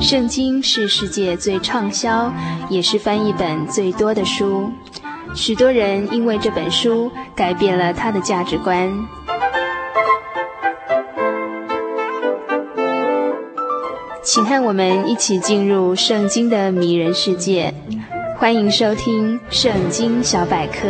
圣经是世界最畅销，也是翻译本最多的书。许多人因为这本书改变了他的价值观。请和我们一起进入圣经的迷人世界。欢迎收听《圣经小百科》。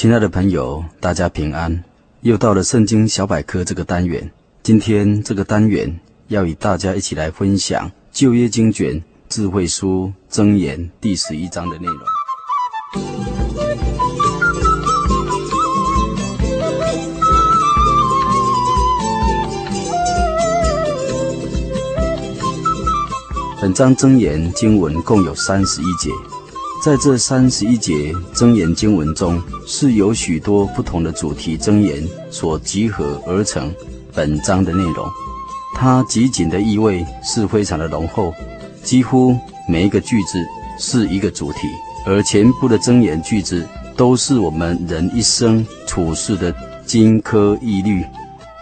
亲爱的朋友，大家平安！又到了圣经小百科这个单元。今天这个单元要与大家一起来分享旧约经卷智慧书箴言第十一章的内容。本章箴言经文共有三十一节。在这三十一节真言经文中，是由许多不同的主题真言所集合而成本章的内容。它集锦的意味是非常的浓厚，几乎每一个句子是一个主题，而全部的真言句子都是我们人一生处事的金科玉律，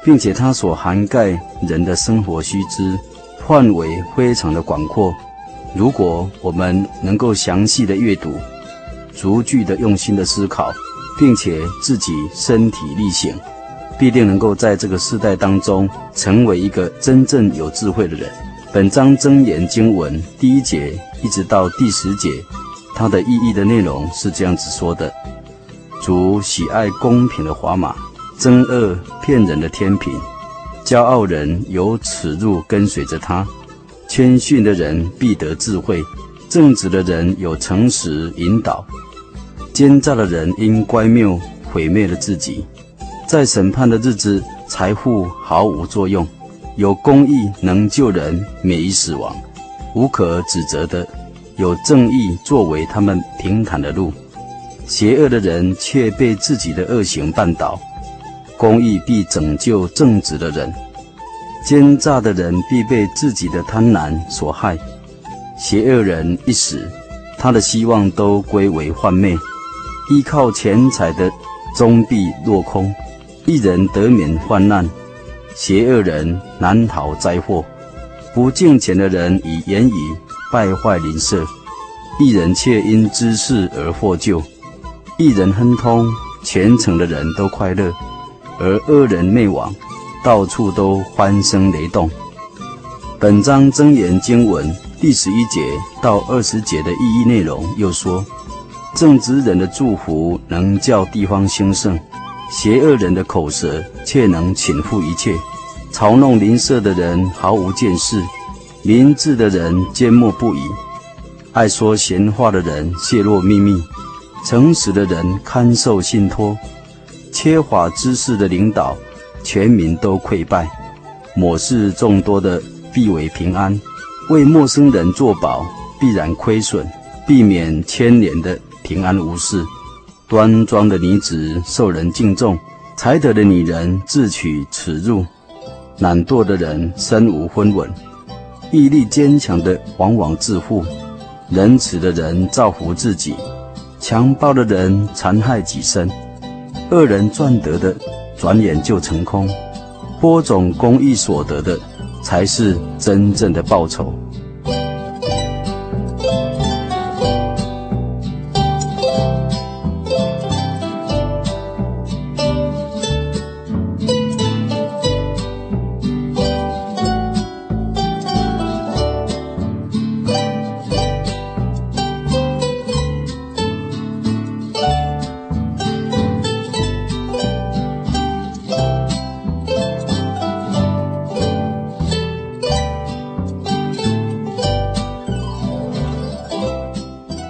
并且它所涵盖人的生活须知范围非常的广阔。如果我们能够详细的阅读，逐句的用心的思考，并且自己身体力行，必定能够在这个世代当中成为一个真正有智慧的人。本章真言经文第一节一直到第十节，它的意义的内容是这样子说的：主喜爱公平的砝码，憎恶骗人的天平，骄傲人有耻辱跟随着他。谦逊的人必得智慧，正直的人有诚实引导。奸诈的人因乖谬毁灭了自己，在审判的日子，财富毫无作用。有公义能救人免于死亡，无可指责的，有正义作为他们平坦的路。邪恶的人却被自己的恶行绊倒，公义必拯救正直的人。奸诈的人必被自己的贪婪所害，邪恶人一死，他的希望都归为幻灭。依靠钱财的终必落空，一人得免患难，邪恶人难逃灾祸。不敬虔的人以言语败坏邻舍，一人却因知识而获救。一人亨通，虔诚的人都快乐，而恶人灭亡。到处都欢声雷动。本章真言经文第十一节到二十节的意义内容又说：正直人的祝福能叫地方兴盛，邪恶人的口舌却能倾覆一切。嘲弄邻舍的人毫无见识，明智的人缄默不语。爱说闲话的人泄露秘密，诚实的人堪受信托。缺乏知识的领导。全民都溃败，某事众多的必为平安，为陌生人作保必然亏损，避免牵连的平安无事。端庄的女子受人敬重，才德的女人自取耻辱。懒惰的人身无分文，毅力坚强的往往致富。仁慈的人造福自己，强暴的人残害己身。恶人赚得的。转眼就成空，播种公益所得的，才是真正的报酬。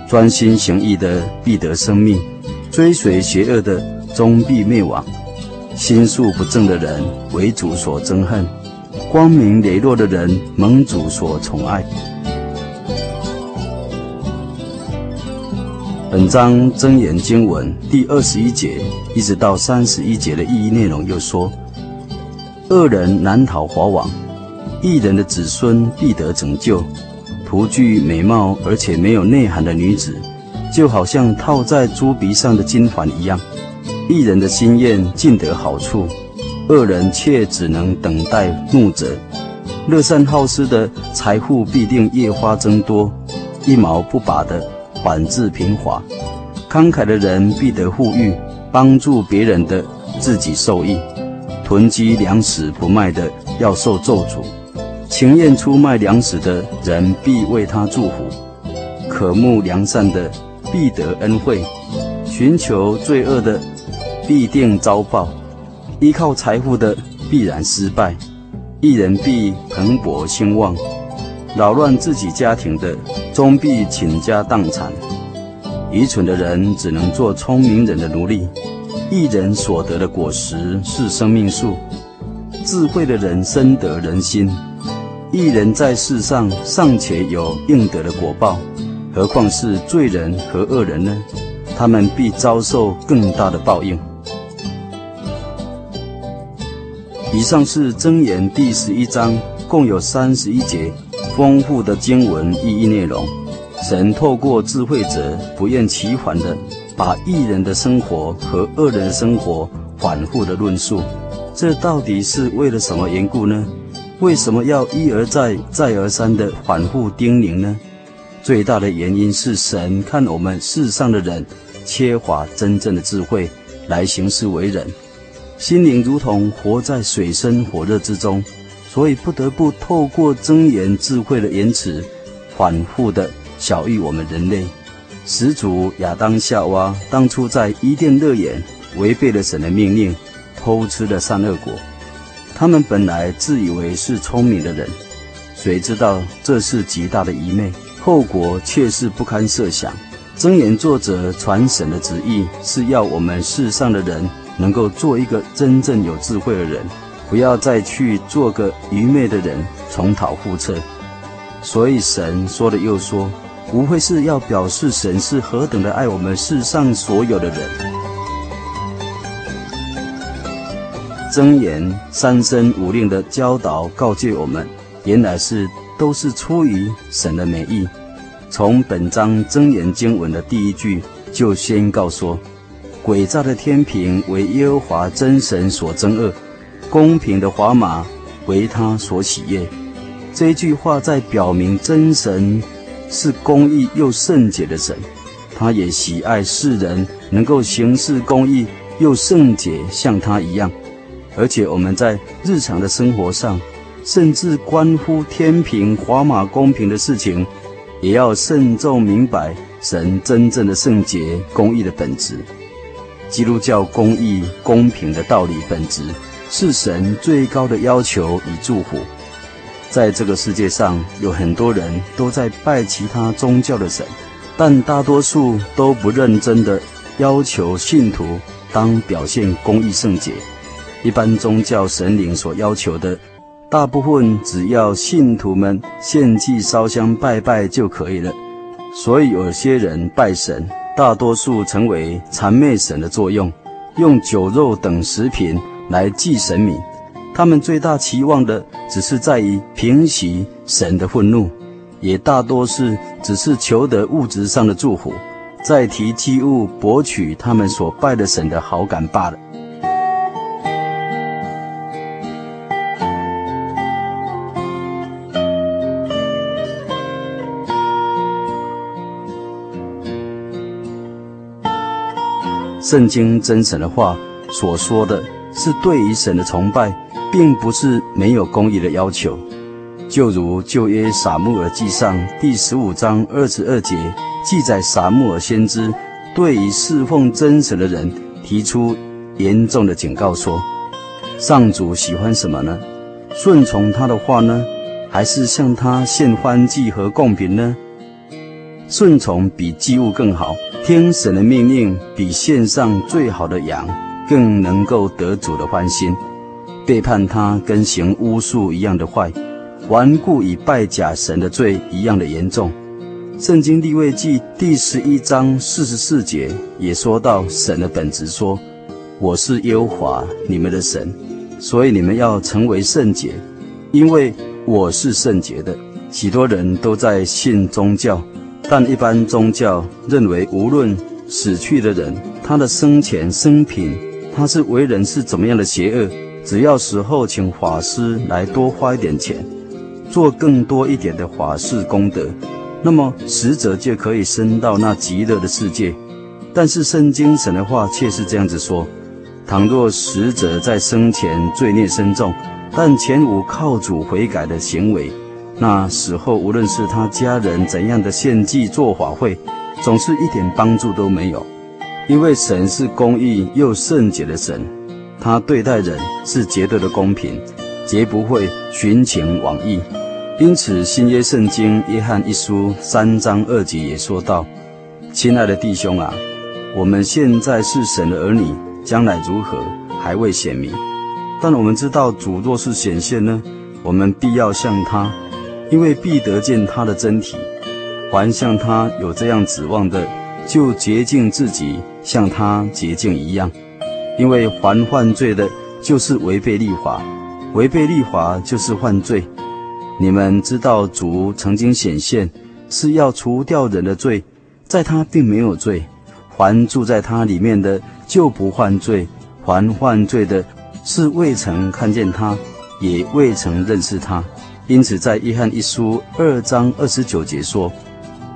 专心行义的必得生命，追随邪恶的终必灭亡。心术不正的人为主所憎恨，光明磊落的人蒙主所宠爱。本章真言经文第二十一节一直到三十一节的意义内容又说：恶人难逃法网，义人的子孙必得拯救。徒具美貌而且没有内涵的女子，就好像套在猪鼻上的金环一样。一人的心愿尽得好处，恶人却只能等待怒责。乐善好施的财富必定越花增多，一毛不拔的反至贫乏。慷慨的人必得富裕，帮助别人的自己受益。囤积粮食不卖的要受咒诅。情愿出卖粮食的人必为他祝福，渴慕良善的必得恩惠，寻求罪恶的必定遭报，依靠财富的必然失败，一人必蓬勃兴旺，扰乱自己家庭的终必倾家荡产，愚蠢的人只能做聪明人的奴隶，一人所得的果实是生命树，智慧的人深得人心。一人在世上尚且有应得的果报，何况是罪人和恶人呢？他们必遭受更大的报应。以上是箴言第十一章，共有三十一节，丰富的经文意义内容。神透过智慧者不厌其烦地把异人的生活和恶人的生活反复地论述，这到底是为了什么缘故呢？为什么要一而再、再而三地反复叮咛呢？最大的原因是神看我们世上的人缺乏真正的智慧来行事为人，心灵如同活在水深火热之中，所以不得不透过箴言智慧的言辞，反复的晓喻我们人类。始祖亚当夏娃当初在伊甸乐园违背了神的命令，偷吃了善恶果。他们本来自以为是聪明的人，谁知道这是极大的愚昧，后果却是不堪设想。箴言作者传神的旨意是要我们世上的人能够做一个真正有智慧的人，不要再去做个愚昧的人，重蹈覆辙。所以神说了又说，无非是要表示神是何等的爱我们世上所有的人。真言三生五令的教导告诫我们，原来是都是出于神的美意。从本章真言经文的第一句就宣告说：“诡诈的天平为耶和华真神所憎恶，公平的砝码为他所喜悦。”这一句话在表明真神是公义又圣洁的神，他也喜爱世人能够行事公义又圣洁，像他一样。而且我们在日常的生活上，甚至关乎天平、砝码公平的事情，也要慎重明白神真正的圣洁、公义的本质。基督教公义、公平的道理本质，是神最高的要求与祝福。在这个世界上，有很多人都在拜其他宗教的神，但大多数都不认真的要求信徒当表现公义圣洁。一般宗教神灵所要求的，大部分只要信徒们献祭烧香拜拜就可以了。所以有些人拜神，大多数成为谄媚神的作用，用酒肉等食品来祭神明。他们最大期望的，只是在于平息神的愤怒，也大多是只是求得物质上的祝福，再提祭物博取他们所拜的神的好感罢了。圣经真神的话所说的是对于神的崇拜，并不是没有公义的要求。就如旧约撒母耳记上第十五章二十二节记载，撒母耳先知对于侍奉真神的人提出严重的警告说：上主喜欢什么呢？顺从他的话呢，还是向他献欢祭和贡品呢？顺从比祭物更好，听神的命令比献上最好的羊更能够得主的欢心。背叛他跟行巫术一样的坏，顽固与拜假神的罪一样的严重。圣经利未记第十一章四十四节也说到神的本质说：“我是耶和华你们的神，所以你们要成为圣洁，因为我是圣洁的。许多人都在信宗教，但一般宗教认为，无论死去的人，他的生前生平，他是为人是怎么样的邪恶，只要死后请法师来多花一点钱，做更多一点的法事功德，那么死者就可以升到那极乐的世界。但是圣经神的话却是这样子说：倘若死者在生前罪孽深重，但前无靠主悔改的行为。那死后，无论是他家人怎样的献祭做法会，总是一点帮助都没有。因为神是公义又圣洁的神，他对待人是绝对的公平，绝不会徇情枉义。因此，新约圣经约翰一书三章二节也说道：“亲爱的弟兄啊，我们现在是神的儿女，将来如何还未显明。但我们知道，主若是显现呢，我们必要向他。”因为必得见他的真体，凡像他有这样指望的，就洁净自己，像他洁净一样。因为凡犯罪的，就是违背律法；违背律法，就是犯罪。你们知道，主曾经显现，是要除掉人的罪，在他并没有罪。凡住在他里面的，就不犯罪；凡犯罪的，是未曾看见他，也未曾认识他。因此，在约翰一书二章二十九节说：“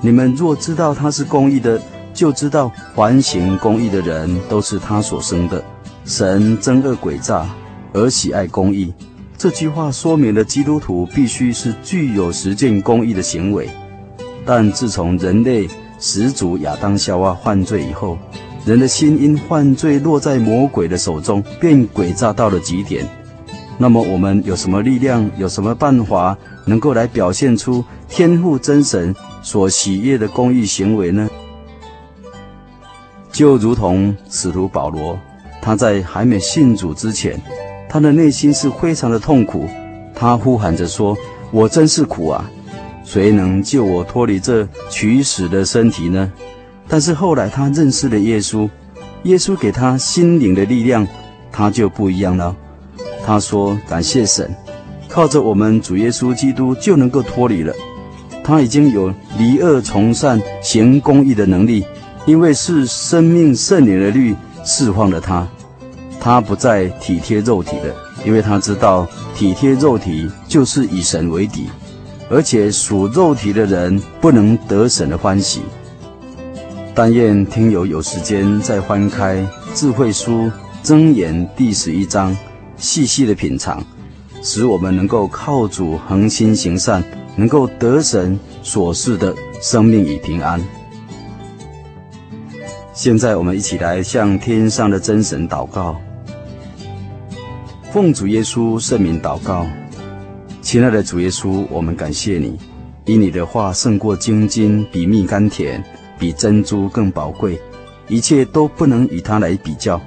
你们若知道他是公义的，就知道凡行公义的人都是他所生的。神憎恶诡诈，而喜爱公义。”这句话说明了基督徒必须是具有实践公义的行为。但自从人类始祖亚当夏娃犯罪以后，人的心因犯罪落在魔鬼的手中，便诡诈到了极点。那么我们有什么力量，有什么办法，能够来表现出天父真神所喜悦的公益行为呢？就如同使徒保罗，他在还没信主之前，他的内心是非常的痛苦，他呼喊着说：“我真是苦啊！谁能救我脱离这取死的身体呢？”但是后来他认识了耶稣，耶稣给他心灵的力量，他就不一样了。他说：“感谢神，靠着我们主耶稣基督就能够脱离了。他已经有离恶从善、行公义的能力，因为是生命圣灵的律释放了他。他不再体贴肉体的，因为他知道体贴肉体就是以神为敌，而且属肉体的人不能得神的欢喜。但愿听友有时间再翻开智慧书箴言第十一章。”细细的品尝，使我们能够靠主恒心行善，能够得神所赐的生命与平安。现在，我们一起来向天上的真神祷告，奉主耶稣圣名祷告。亲爱的主耶稣，我们感谢你，因你的话胜过金金，比蜜甘甜，比珍珠更宝贵，一切都不能与它来比较。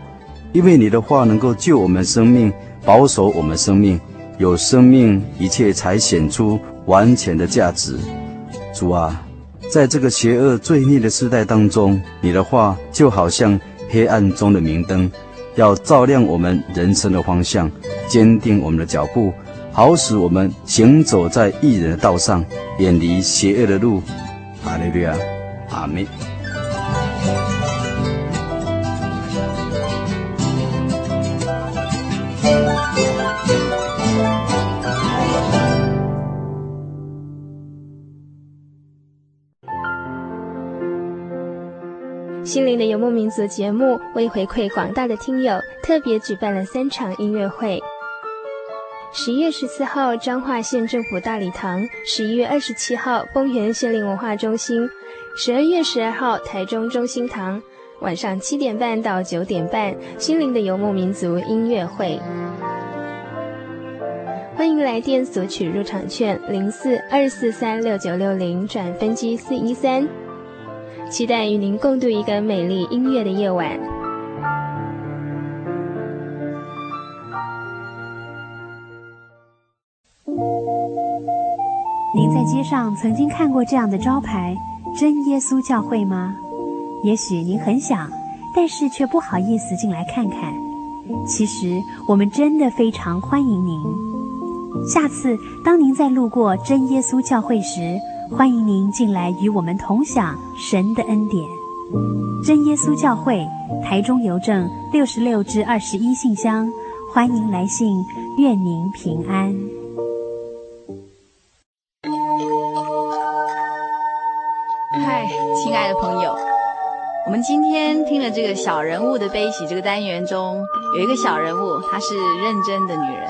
因为你的话能够救我们生命，保守我们生命，有生命，一切才显出完全的价值。主啊，在这个邪恶罪孽的时代当中，你的话就好像黑暗中的明灯，要照亮我们人生的方向，坚定我们的脚步，好使我们行走在义人的道上，远离邪恶的路。哈利路亚，阿门。心灵的游牧民族节目为回馈广大的听友，特别举办了三场音乐会。十一月十四号，彰化县政府大礼堂；十一月二十七号，丰原心灵文化中心；十二月十二号，台中中心堂。晚上七点半到九点半，心灵的游牧民族音乐会。欢迎来电索取入场券，零四二四三六九六零转分机四一三。期待与您共度一个美丽音乐的夜晚。您在街上曾经看过这样的招牌“真耶稣教会”吗？也许您很想，但是却不好意思进来看看。其实我们真的非常欢迎您。下次当您再路过真耶稣教会时，欢迎您进来与我们同享神的恩典。真耶稣教会台中邮政六十六至二十一信箱，欢迎来信，愿您平安。嗨，亲爱的朋友，我们今天听了这个小人物的悲喜这个单元中，有一个小人物，她是认真的女人。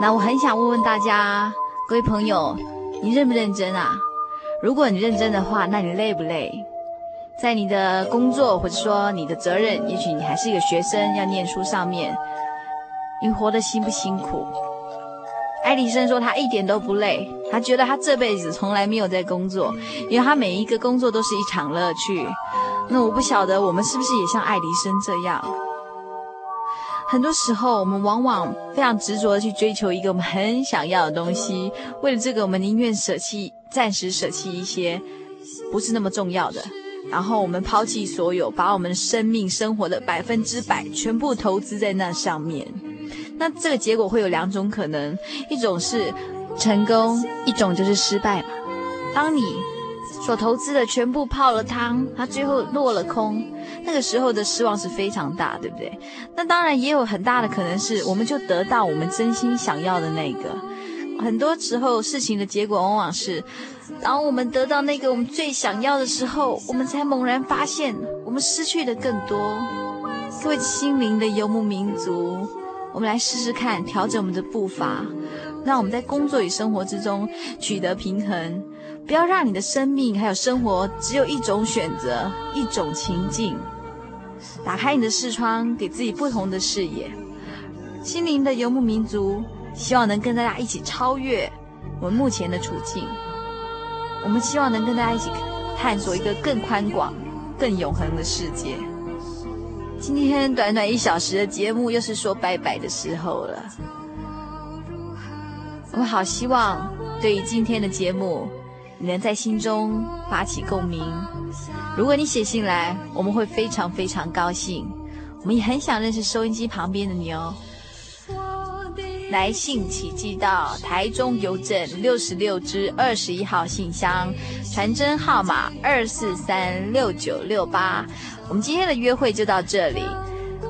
那我很想问问大家，各位朋友，你认不认真啊？如果你认真的话，那你累不累？在你的工作或者说你的责任，也许你还是一个学生，要念书上面，你活得辛不辛苦？爱迪生说他一点都不累，他觉得他这辈子从来没有在工作，因为他每一个工作都是一场乐趣。那我不晓得我们是不是也像爱迪生这样？很多时候，我们往往非常执着的去追求一个我们很想要的东西，为了这个，我们宁愿舍弃，暂时舍弃一些不是那么重要的。然后我们抛弃所有，把我们生命生活的百分之百全部投资在那上面。那这个结果会有两种可能：一种是成功，一种就是失败嘛。当你所投资的全部泡了汤，它最后落了空，那个时候的失望是非常大，对不对？那当然也有很大的可能是，我们就得到我们真心想要的那个。很多时候，事情的结果往往是。当我们得到那个我们最想要的时候，我们才猛然发现，我们失去的更多。各位心灵的游牧民族，我们来试试看，调整我们的步伐，让我们在工作与生活之中取得平衡。不要让你的生命还有生活只有一种选择，一种情境。打开你的视窗，给自己不同的视野。心灵的游牧民族，希望能跟大家一起超越我们目前的处境。我们希望能跟大家一起探索一个更宽广、更永恒的世界。今天短短一小时的节目，又是说拜拜的时候了。我们好希望对于今天的节目，能在心中发起共鸣。如果你写信来，我们会非常非常高兴。我们也很想认识收音机旁边的你哦。来信请寄到台中邮政六十六支二十一号信箱，传真号码二四三六九六八。我们今天的约会就到这里，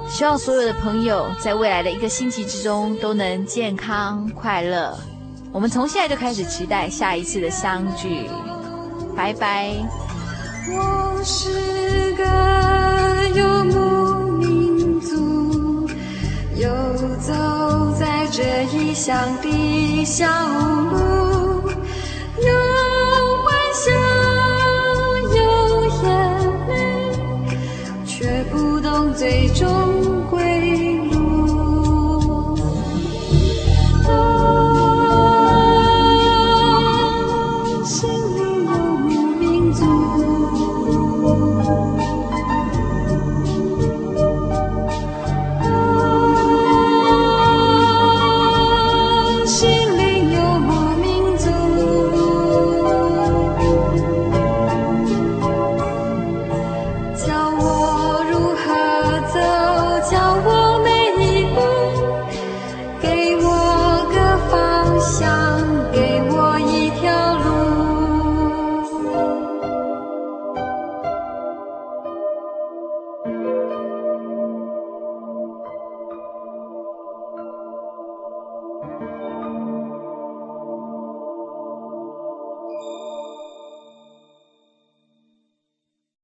希望所有的朋友在未来的一个星期之中都能健康快乐。我们从现在就开始期待下一次的相聚，拜拜。我是个游牧民族，游走在这异乡的小路。